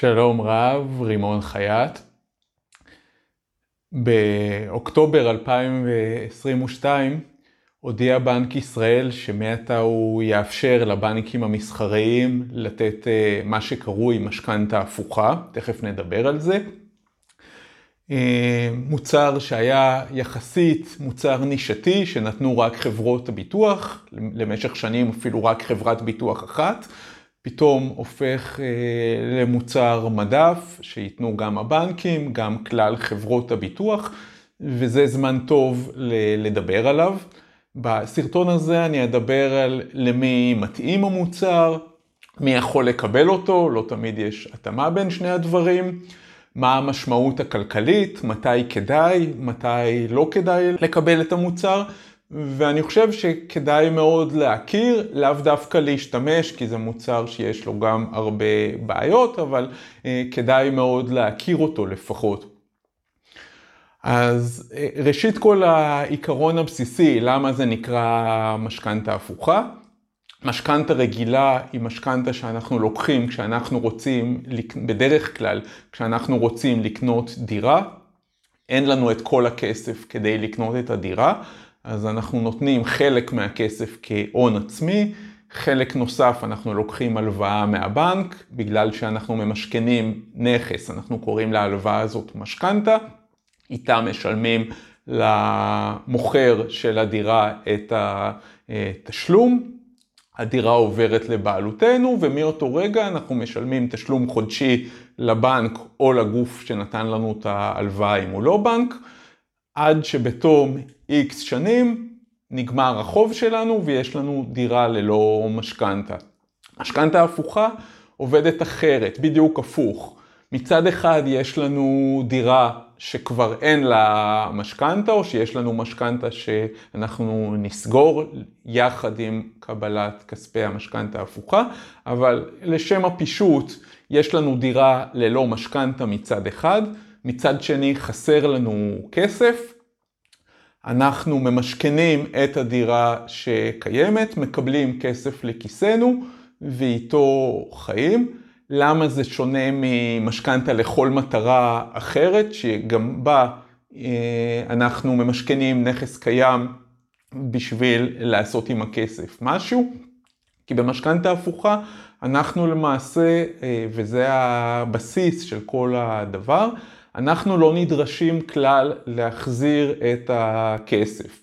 שלום רב, רימון חייט. באוקטובר 2022 הודיע בנק ישראל שמעתה הוא יאפשר לבנקים המסחריים לתת אה, מה שקרוי משכנתה הפוכה, תכף נדבר על זה. אה, מוצר שהיה יחסית מוצר נישתי שנתנו רק חברות הביטוח, למשך שנים אפילו רק חברת ביטוח אחת. פתאום הופך אה, למוצר מדף שייתנו גם הבנקים, גם כלל חברות הביטוח, וזה זמן טוב לדבר עליו. בסרטון הזה אני אדבר על למי מתאים המוצר, מי יכול לקבל אותו, לא תמיד יש התאמה בין שני הדברים, מה המשמעות הכלכלית, מתי כדאי, מתי לא כדאי לקבל את המוצר, ואני חושב שכדאי מאוד להכיר, לאו דווקא להשתמש, כי זה מוצר שיש לו גם הרבה בעיות, אבל אה, כדאי מאוד להכיר אותו לפחות. אז אה, ראשית כל העיקרון הבסיסי, למה זה נקרא משכנתה הפוכה? משכנתה רגילה היא משכנתה שאנחנו לוקחים כשאנחנו רוצים, בדרך כלל, כשאנחנו רוצים לקנות דירה, אין לנו את כל הכסף כדי לקנות את הדירה, אז אנחנו נותנים חלק מהכסף כהון עצמי, חלק נוסף אנחנו לוקחים הלוואה מהבנק, בגלל שאנחנו ממשכנים נכס, אנחנו קוראים להלוואה הזאת משכנתה, איתה משלמים למוכר של הדירה את התשלום, הדירה עוברת לבעלותנו, ומאותו רגע אנחנו משלמים תשלום חודשי לבנק או לגוף שנתן לנו את ההלוואה אם הוא לא בנק, עד שבתום איקס שנים נגמר החוב שלנו ויש לנו דירה ללא משכנתה. משכנתה הפוכה עובדת אחרת, בדיוק הפוך. מצד אחד יש לנו דירה שכבר אין לה משכנתה, או שיש לנו משכנתה שאנחנו נסגור יחד עם קבלת כספי המשכנתה הפוכה, אבל לשם הפישוט יש לנו דירה ללא משכנתה מצד אחד, מצד שני חסר לנו כסף, אנחנו ממשכנים את הדירה שקיימת, מקבלים כסף לכיסנו ואיתו חיים. למה זה שונה ממשכנתה לכל מטרה אחרת, שגם בה אה, אנחנו ממשכנים נכס קיים בשביל לעשות עם הכסף משהו? כי במשכנתה הפוכה אנחנו למעשה, אה, וזה הבסיס של כל הדבר, אנחנו לא נדרשים כלל להחזיר את הכסף.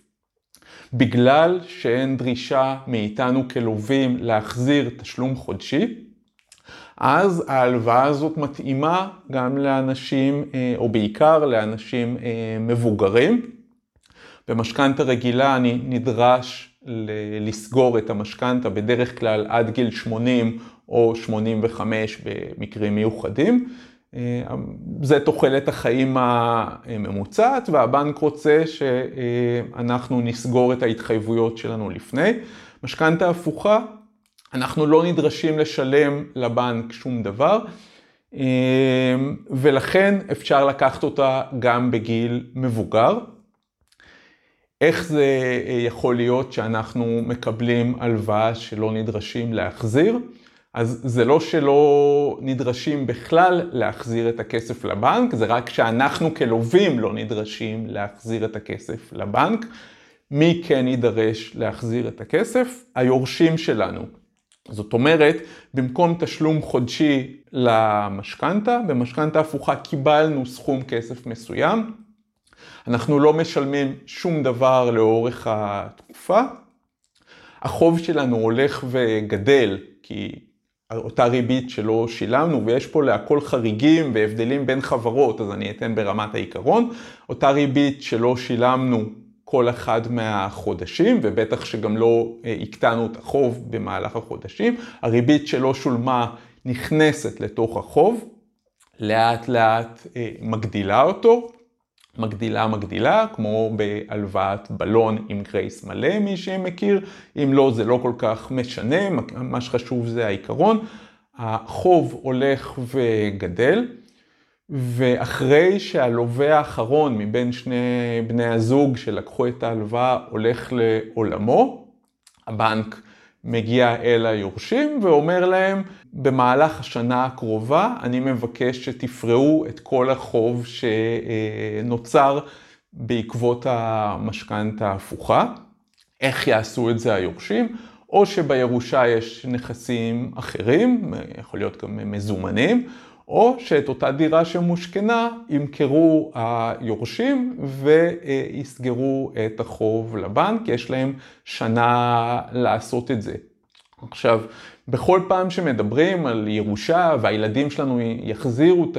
בגלל שאין דרישה מאיתנו כלווים להחזיר תשלום חודשי, אז ההלוואה הזאת מתאימה גם לאנשים, אה, או בעיקר לאנשים אה, מבוגרים. במשכנתה רגילה אני נדרש לסגור את המשכנתה בדרך כלל עד גיל 80 או 85 במקרים מיוחדים. זה תוחלת החיים הממוצעת והבנק רוצה שאנחנו נסגור את ההתחייבויות שלנו לפני. משכנתה הפוכה, אנחנו לא נדרשים לשלם לבנק שום דבר ולכן אפשר לקחת אותה גם בגיל מבוגר. איך זה יכול להיות שאנחנו מקבלים הלוואה שלא נדרשים להחזיר? אז זה לא שלא נדרשים בכלל להחזיר את הכסף לבנק, זה רק שאנחנו כלווים לא נדרשים להחזיר את הכסף לבנק. מי כן יידרש להחזיר את הכסף? היורשים שלנו. זאת אומרת, במקום תשלום חודשי למשכנתה, במשכנתה הפוכה קיבלנו סכום כסף מסוים. אנחנו לא משלמים שום דבר לאורך התקופה. החוב שלנו הולך וגדל, כי אותה ריבית שלא שילמנו, ויש פה להכל חריגים והבדלים בין חברות, אז אני אתן ברמת העיקרון. אותה ריבית שלא שילמנו כל אחד מהחודשים, ובטח שגם לא אה, הקטנו את החוב במהלך החודשים. הריבית שלא שולמה נכנסת לתוך החוב, לאט לאט אה, מגדילה אותו, מגדילה מגדילה, כמו בהלוואת בלון עם גרייס מלא, מי שמכיר. אם לא, זה לא כל כך משנה, מה שחשוב זה העיקרון. החוב הולך וגדל, ואחרי שהלווה האחרון מבין שני בני הזוג שלקחו את ההלוואה הולך לעולמו, הבנק מגיע אל היורשים ואומר להם, במהלך השנה הקרובה אני מבקש שתפרעו את כל החוב שנוצר בעקבות המשכנתה ההפוכה. איך יעשו את זה היורשים? או שבירושה יש נכסים אחרים, יכול להיות גם מזומנים, או שאת אותה דירה שמושכנה ימכרו היורשים ויסגרו את החוב לבנק, יש להם שנה לעשות את זה. עכשיו, בכל פעם שמדברים על ירושה והילדים שלנו יחזירו,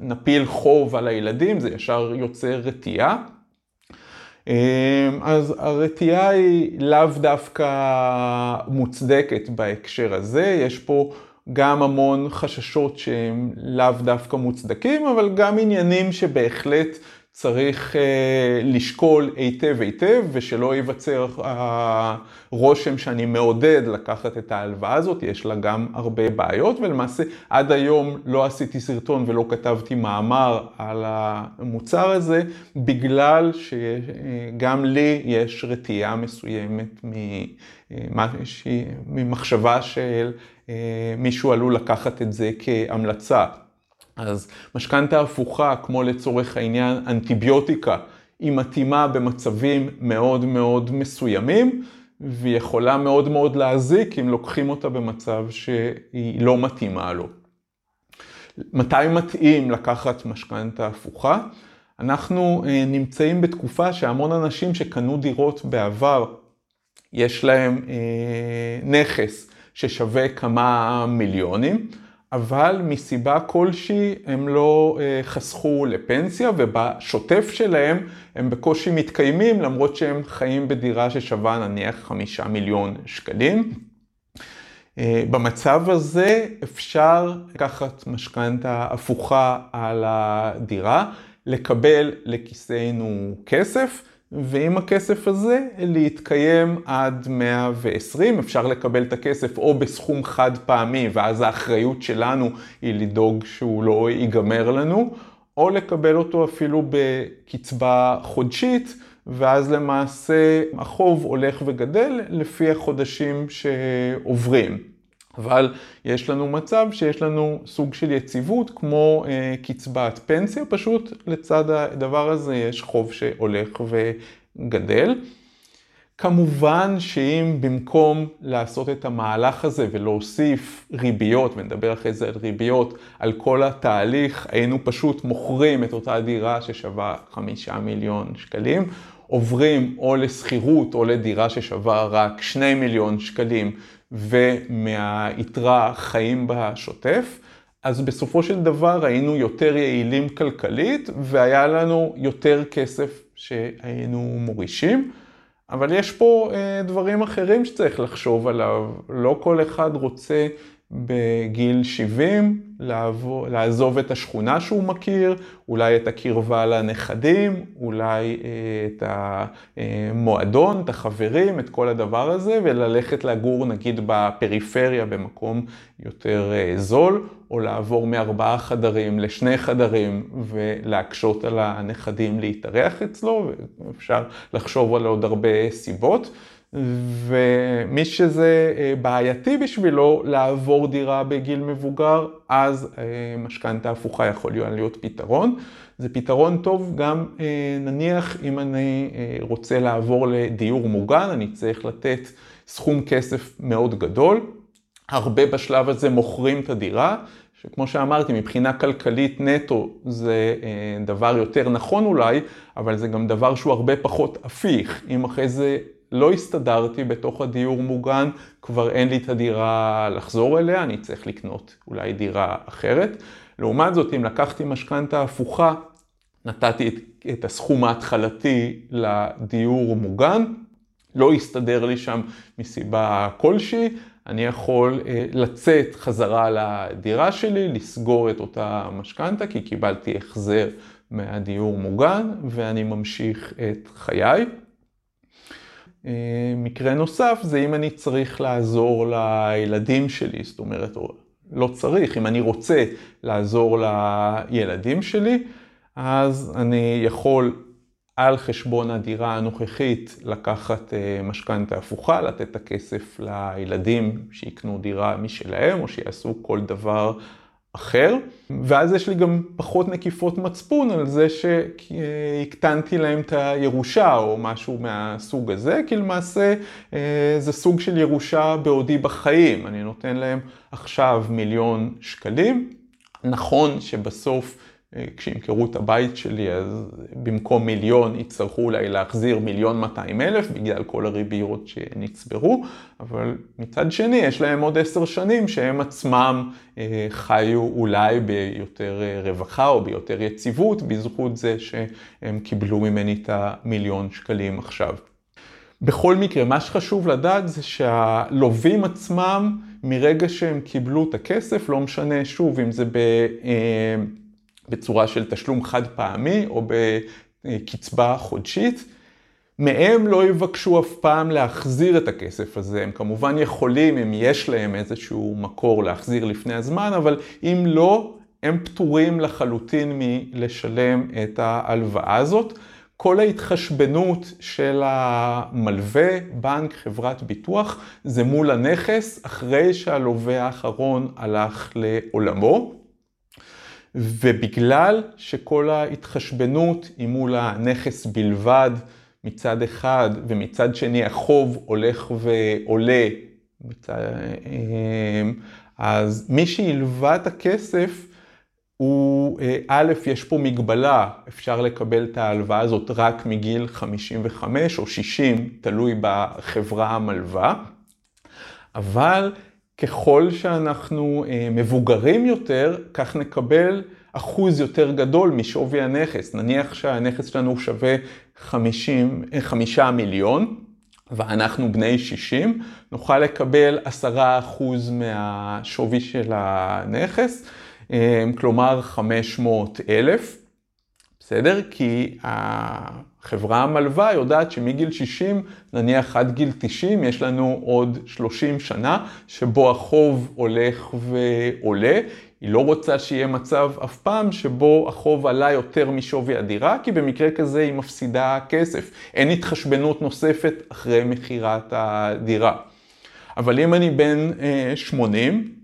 נפיל חוב על הילדים, זה ישר יוצר רתיעה. אז הרתיעה היא לאו דווקא מוצדקת בהקשר הזה, יש פה גם המון חששות שהם לאו דווקא מוצדקים, אבל גם עניינים שבהחלט צריך אה, לשקול היטב היטב, ושלא ייווצר הרושם שאני מעודד לקחת את ההלוואה הזאת, יש לה גם הרבה בעיות, ולמעשה עד היום לא עשיתי סרטון ולא כתבתי מאמר על המוצר הזה, בגלל שגם לי יש רתיעה מסוימת ממחשבה של אה, מישהו עלול לקחת את זה כהמלצה. אז משכנתה הפוכה, כמו לצורך העניין אנטיביוטיקה, היא מתאימה במצבים מאוד מאוד מסוימים, והיא יכולה מאוד מאוד להזיק אם לוקחים אותה במצב שהיא לא מתאימה לו. מתי מתאים לקחת משכנתה הפוכה? אנחנו אה, נמצאים בתקופה שהמון אנשים שקנו דירות בעבר, יש להם אה, נכס ששווה כמה מיליונים. אבל מסיבה כלשהי הם לא אה, חסכו לפנסיה ובשוטף שלהם הם בקושי מתקיימים למרות שהם חיים בדירה ששווה נניח חמישה מיליון שקלים. אה, במצב הזה אפשר לקחת משכנתה הפוכה על הדירה, לקבל לכיסנו כסף ועם הכסף הזה להתקיים עד 120, אפשר לקבל את הכסף או בסכום חד פעמי ואז האחריות שלנו היא לדאוג שהוא לא ייגמר לנו, או לקבל אותו אפילו בקצבה חודשית ואז למעשה החוב הולך וגדל לפי החודשים שעוברים. אבל יש לנו מצב שיש לנו סוג של יציבות כמו אה, קצבת פנסיה, פשוט לצד הדבר הזה יש חוב שהולך וגדל. כמובן שאם במקום לעשות את המהלך הזה ולהוסיף ריביות, ונדבר אחרי זה על ריביות, על כל התהליך, היינו פשוט מוכרים את אותה דירה ששווה חמישה מיליון שקלים, עוברים או לשכירות או לדירה ששווה רק שני מיליון שקלים ומהיתרה חיים בשוטף, אז בסופו של דבר היינו יותר יעילים כלכלית והיה לנו יותר כסף שהיינו מורישים. אבל יש פה אה, דברים אחרים שצריך לחשוב עליו. לא כל אחד רוצה בגיל 70 לעבור, לעזוב את השכונה שהוא מכיר, אולי את הקרבה לנכדים, אולי אה, את המועדון, את החברים, את כל הדבר הזה, וללכת לגור נגיד בפריפריה במקום יותר אה, זול, או לעבור מארבעה חדרים לשני חדרים ולהקשות על הנכדים להתארח אצלו, ואפשר לחשוב על עוד הרבה סיבות. ומי שזה אה, בעייתי בשבילו לעבור דירה בגיל מבוגר, אז אה, משכנתה הפוכה יכול להיות פתרון. זה פתרון טוב גם אה, נניח אם אני רוצה לעבור לדיור מוגן, אני צריך לתת סכום כסף מאוד גדול. הרבה בשלב הזה מוכרים את הדירה, שכמו שאמרתי, מבחינה כלכלית נטו זה דבר יותר נכון אולי, אבל זה גם דבר שהוא הרבה פחות הפיך. אם אחרי זה לא הסתדרתי בתוך הדיור מוגן, כבר אין לי את הדירה לחזור אליה, אני צריך לקנות אולי דירה אחרת. לעומת זאת, אם לקחתי משכנתה הפוכה, נתתי את, את הסכום ההתחלתי לדיור מוגן, לא הסתדר לי שם מסיבה כלשהי, אני יכול אה, לצאת חזרה לדירה שלי, לסגור את אותה משכנתה, כי קיבלתי החזר מהדיור מוגן, ואני ממשיך את חיי. אה, מקרה נוסף זה אם אני צריך לעזור לילדים שלי, זאת אומרת, לא צריך, אם אני רוצה לעזור לילדים שלי, אז אני יכול על חשבון הדירה הנוכחית לקחת משכנתה הפוכה, לתת את הכסף לילדים שיקנו דירה משלהם או שיעשו כל דבר אחר, ואז יש לי גם פחות נקיפות מצפון על זה שהקטנתי להם את הירושה או משהו מהסוג הזה, כי למעשה אה, זה סוג של ירושה בעודי בחיים. אני נותן להם עכשיו מיליון שקלים. נכון שבסוף כשימכרו את הבית שלי, אז במקום מיליון יצטרכו אולי להחזיר מיליון 200 אלף בגלל כל הריביות שנצברו, אבל מצד שני יש להם עוד עשר שנים שהם עצמם אה, חיו אולי ביותר אה, רווחה או ביותר יציבות, בזכות זה שהם קיבלו ממני את המיליון שקלים עכשיו. בכל מקרה, מה שחשוב לדעת זה שהלווים עצמם, מרגע שהם קיבלו את הכסף, לא משנה שוב אם זה ב... בצורה של תשלום חד פעמי או בקצבה חודשית. מהם לא יבקשו אף פעם להחזיר את הכסף הזה. הם כמובן יכולים, אם יש להם איזשהו מקור להחזיר לפני הזמן, אבל אם לא, הם פטורים לחלוטין מלשלם את ההלוואה הזאת. כל ההתחשבנות של המלווה, בנק, חברת ביטוח, זה מול הנכס אחרי שהלווה האחרון הלך לעולמו. ובגלל שכל ההתחשבנות היא מול הנכס בלבד מצד אחד, ומצד שני החוב הולך ועולה, אמ, אז מי שהלווה את הכסף, הוא, אה, א', יש פה מגבלה, אפשר לקבל את ההלוואה הזאת רק מגיל 55 או 60, תלוי בחברה המלווה, אבל ככל שאנחנו אה, מבוגרים יותר, כך נקבל אחוז יותר גדול משווי הנכס. נניח שהנכס שלנו שווה 50, 5 אה, מיליון, ואנחנו בני 60, נוכל לקבל 10% מהשווי של הנכס, אה, כלומר 500 אלף, בסדר? כי החברה המלווה יודעת שמגיל 60, נניח עד גיל 90, יש לנו עוד 30 שנה שבו החוב הולך ועולה. היא לא רוצה שיהיה מצב אף פעם שבו החוב עלה יותר משווי הדירה, כי במקרה כזה היא מפסידה כסף. אין התחשבנות נוספת אחרי מכירת הדירה. אבל אם אני בן 80, אה,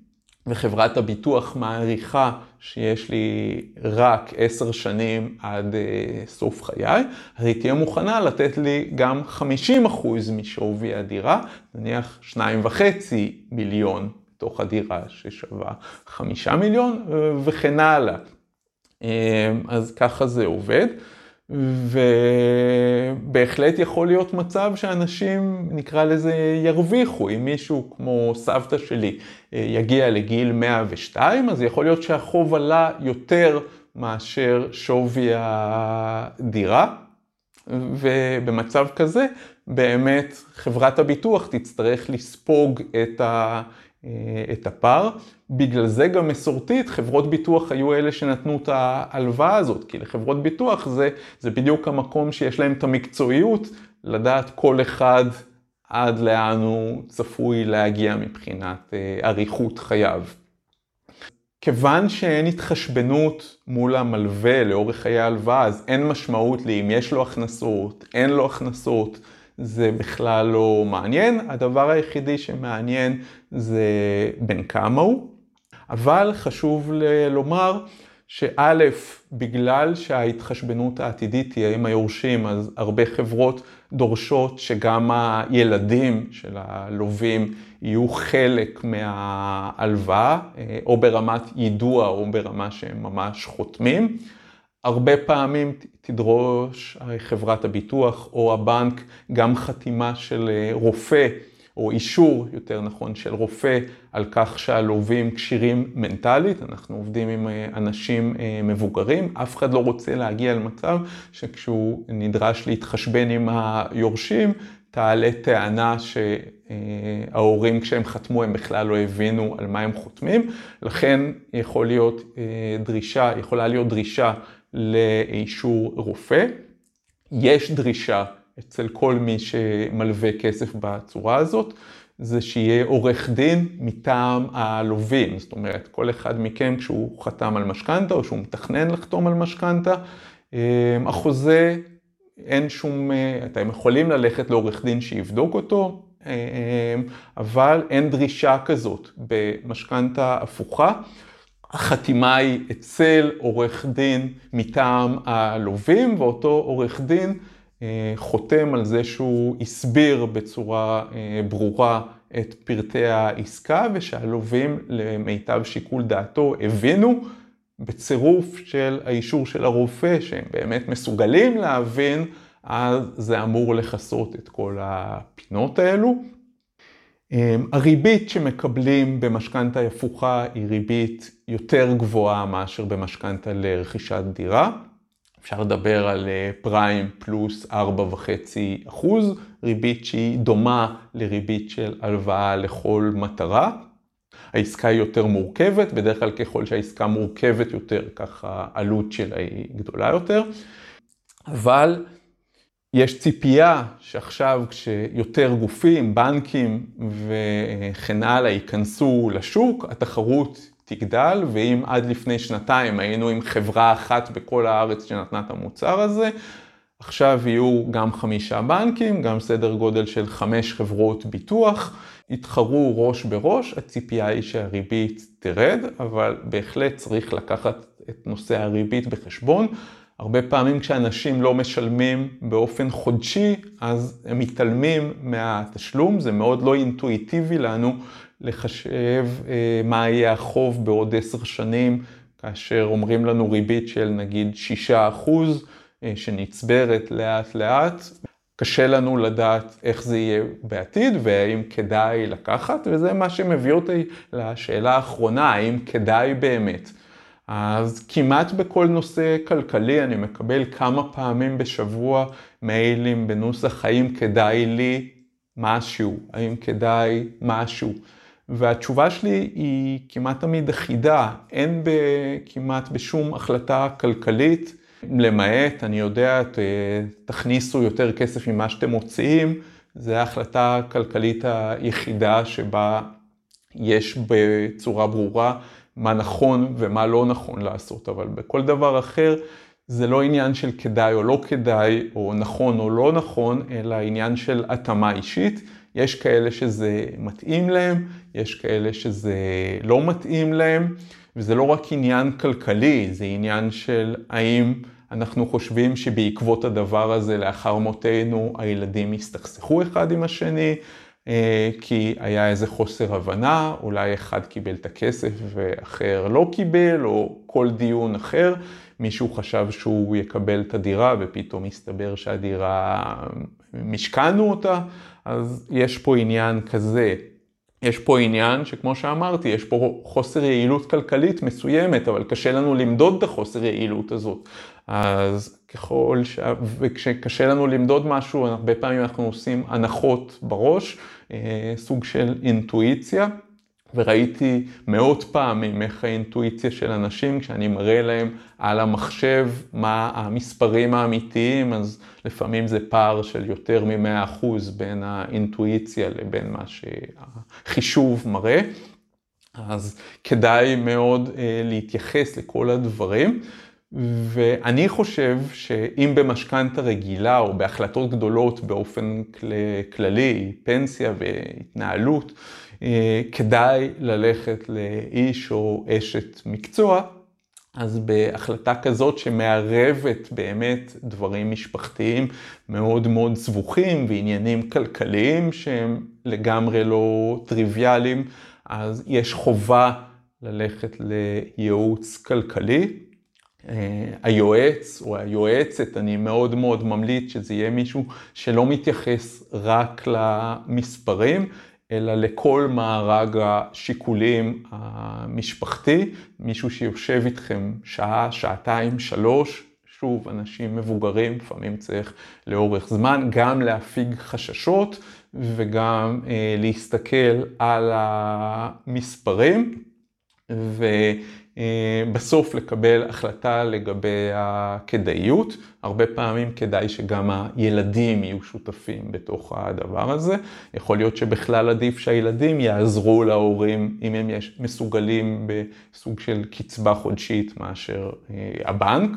וחברת הביטוח מעריכה שיש לי רק עשר שנים עד uh, סוף חיי, אז היא תהיה מוכנה לתת לי גם 50% משווי הדירה, נניח שניים וחצי מיליון בתוך הדירה ששווה חמישה מיליון וכן הלאה. אה, אז ככה זה עובד. ובהחלט יכול להיות מצב שאנשים, נקרא לזה, ירוויחו. אם מישהו כמו סבתא שלי אה, יגיע לגיל 102, אז יכול להיות שהחוב עלה יותר מאשר שווי הדירה. ובמצב כזה, באמת חברת הביטוח תצטרך לספוג את, ה, את הפער. בגלל זה גם מסורתית, חברות ביטוח היו אלה שנתנו את ההלוואה הזאת, כי לחברות ביטוח זה, זה בדיוק המקום שיש להם את המקצועיות, לדעת כל אחד עד לאן הוא צפוי להגיע מבחינת אה, אריכות חייו. כיוון שאין התחשבנות מול המלווה לאורך חיי ההלוואה, אז אין משמעות לי אם יש לו הכנסות, אין לו הכנסות. זה בכלל לא מעניין, הדבר היחידי שמעניין זה בין כמה הוא, אבל חשוב לומר שא', בגלל שההתחשבנות העתידית תהיה עם היורשים, אז הרבה חברות דורשות שגם הילדים של הלווים יהיו חלק מההלוואה, או ברמת יידוע או ברמה שהם ממש חותמים. הרבה פעמים תדרוש חברת הביטוח או הבנק גם חתימה של אה, רופא, או אישור, יותר נכון, של רופא על כך שהלווים כשירים מנטלית. אנחנו עובדים עם אה, אנשים אה, מבוגרים, אף אחד לא רוצה להגיע למצב שכשהוא נדרש להתחשבן עם היורשים, תעלה טענה שההורים כשהם חתמו הם בכלל לא הבינו על מה הם חותמים, לכן יכול להיות דרישה, יכולה להיות דרישה לאישור רופא. יש דרישה אצל כל מי שמלווה כסף בצורה הזאת, זה שיהיה עורך דין מטעם הלווים. זאת אומרת, כל אחד מכם כשהוא חתם על משכנתה או שהוא מתכנן לחתום על משכנתה, אה, החוזה אין שום, אתם יכולים ללכת לעורך דין שיבדוק אותו, אבל אין דרישה כזאת במשכנתה הפוכה. החתימה היא אצל עורך דין מטעם הלווים, ואותו עורך דין חותם על זה שהוא הסביר בצורה ברורה את פרטי העסקה, ושהלווים למיטב שיקול דעתו הבינו בצירוף של האישור של הרופא, שהם באמת מסוגלים להבין, אז זה אמור לכסות את כל הפינות האלו. הריבית שמקבלים במשכנתה הפוכה היא ריבית יותר גבוהה מאשר במשכנתה לרכישת דירה. אפשר לדבר על פריים פלוס 4.5 אחוז, ריבית שהיא דומה לריבית של הלוואה לכל מטרה. העסקה היא יותר מורכבת, בדרך כלל ככל שהעסקה מורכבת יותר, ככה העלות שלה היא גדולה יותר. אבל יש ציפייה שעכשיו כשיותר גופים, בנקים וכן הלאה ייכנסו לשוק, התחרות תגדל, ואם עד לפני שנתיים היינו עם חברה אחת בכל הארץ שנתנה את המוצר הזה, עכשיו יהיו גם חמישה בנקים, גם סדר גודל של חמש חברות ביטוח, יתחרו ראש בראש, הציפייה היא שהריבית תרד, אבל בהחלט צריך לקחת את נושא הריבית בחשבון. הרבה פעמים כשאנשים לא משלמים באופן חודשי, אז הם מתעלמים מהתשלום, זה מאוד לא אינטואיטיבי לנו לחשב אה, מה יהיה החוב בעוד עשר שנים, כאשר אומרים לנו ריבית של נגיד שישה אחוז, אה, שנצברת לאט לאט. קשה לנו לדעת איך זה יהיה בעתיד והאם כדאי לקחת, וזה מה שמביא אותי לשאלה האחרונה, האם כדאי באמת. אז כמעט בכל נושא כלכלי אני מקבל כמה פעמים בשבוע מיילים בנוסח האם כדאי לי משהו, האם כדאי משהו. והתשובה שלי היא כמעט תמיד אחידה, אין כמעט בשום החלטה כלכלית, למעט, אני יודע, תכניסו יותר כסף ממה שאתם מוציאים, זו ההחלטה הכלכלית היחידה שבה יש בצורה ברורה מה נכון ומה לא נכון לעשות, אבל בכל דבר אחר זה לא עניין של כדאי או לא כדאי, או נכון או לא נכון, אלא עניין של התאמה אישית. יש כאלה שזה מתאים להם, יש כאלה שזה לא מתאים להם, וזה לא רק עניין כלכלי, זה עניין של האם אנחנו חושבים שבעקבות הדבר הזה לאחר מותנו הילדים יסתכסכו אחד עם השני, כי היה איזה חוסר הבנה, אולי אחד קיבל את הכסף ואחר לא קיבל, או כל דיון אחר, מישהו חשב שהוא יקבל את הדירה ופתאום הסתבר שהדירה, משכנו אותה, אז יש פה עניין כזה. יש פה עניין שכמו שאמרתי, יש פה חוסר יעילות כלכלית מסוימת, אבל קשה לנו למדוד את החוסר יעילות הזאת. אז ככל ש... וכשקשה לנו למדוד משהו, הרבה פעמים אנחנו עושים הנחות בראש, אה, סוג של אינטואיציה. וראיתי מאות פעמים איך האינטואיציה של אנשים, כשאני מראה להם על המחשב מה המספרים האמיתיים, אז לפעמים זה פער של יותר מ-100% בין האינטואיציה לבין מה שהחישוב מראה. אז כדאי מאוד אה, להתייחס לכל הדברים. ואני חושב שאם במשכנתה רגילה או בהחלטות גדולות באופן כללי, פנסיה והתנהלות, כדאי ללכת לאיש או אשת מקצוע, אז בהחלטה כזאת שמערבת באמת דברים משפחתיים מאוד מאוד סבוכים ועניינים כלכליים שהם לגמרי לא טריוויאליים, אז יש חובה ללכת לייעוץ כלכלי. אה, היועץ או היועצת, אני מאוד מאוד ממליץ שזה יהיה מישהו שלא מתייחס רק למספרים, אלא לכל מארג השיקולים המשפחתי, מישהו שיושב איתכם שעה, שעתיים, שלוש, שוב, אנשים מבוגרים, לפעמים צריך לאורך זמן גם להפיג חששות וגם אה, להסתכל על המספרים. ו... אה, בסוף לקבל החלטה לגבי הכדאיות. הרבה פעמים כדאי שגם הילדים יהיו שותפים בתוך הדבר הזה. יכול להיות שבכלל עדיף שהילדים יעזרו להורים אם הם מסוגלים בסוג של קצבה חודשית מאשר אה, הבנק.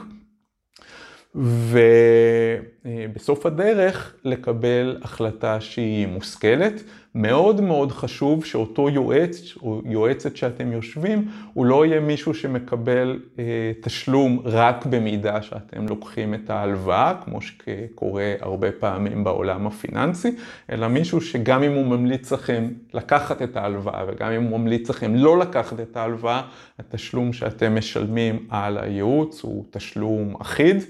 בסוף הדרך לקבל החלטה שהיא מושכלת. מאוד מאוד חשוב שאותו יועץ או יועצת שאתם יושבים, הוא לא יהיה מישהו שמקבל אה, תשלום רק במידה שאתם לוקחים את ההלוואה, כמו שקורה הרבה פעמים בעולם הפיננסי, אלא מישהו שגם אם הוא ממליץ לכם לקחת את ההלוואה וגם אם הוא ממליץ לכם לא לקחת את ההלוואה, התשלום שאתם משלמים על הייעוץ הוא תשלום אחיד.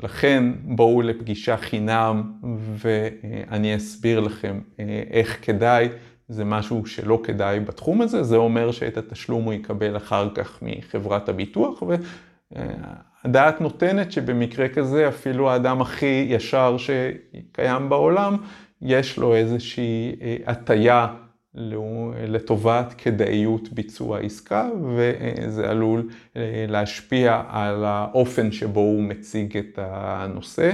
לכן בואו לפגישה חינם ואני אסביר לכם אה, איך כדאי, זה משהו שלא כדאי בתחום הזה, זה אומר שאת התשלום הוא יקבל אחר כך מחברת הביטוח והדעת נותנת שבמקרה כזה אפילו האדם הכי ישר שקיים בעולם, יש לו איזושהי אה, הטיה לטובת כדאיות ביצוע עסקה וזה עלול אה, להשפיע על האופן שבו הוא מציג את הנושא.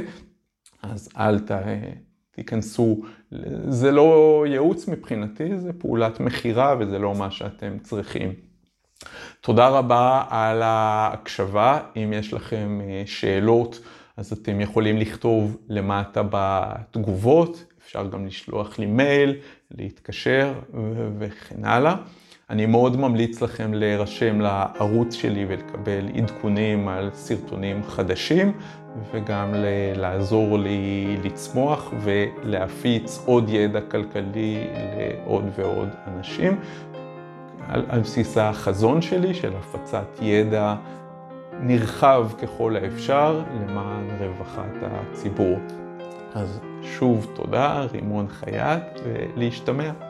אז אל ת... תיכנסו, זה לא ייעוץ מבחינתי, זה פעולת מכירה וזה לא מה שאתם צריכים. תודה רבה על ההקשבה, אם יש לכם אה, שאלות אז אתם יכולים לכתוב למטה בתגובות, אפשר גם לשלוח לי מייל, להתקשר וכן הלאה. אני מאוד ממליץ לכם להירשם לערוץ שלי ולקבל עדכונים על סרטונים חדשים וגם לעזור לי לצמוח ולהפיץ עוד ידע כלכלי לעוד ועוד אנשים על, על בסיס החזון שלי של הפצת ידע נרחב ככל האפשר למען רווחת הציבור. אז שוב תודה, רימון חייט, ולהשתמע.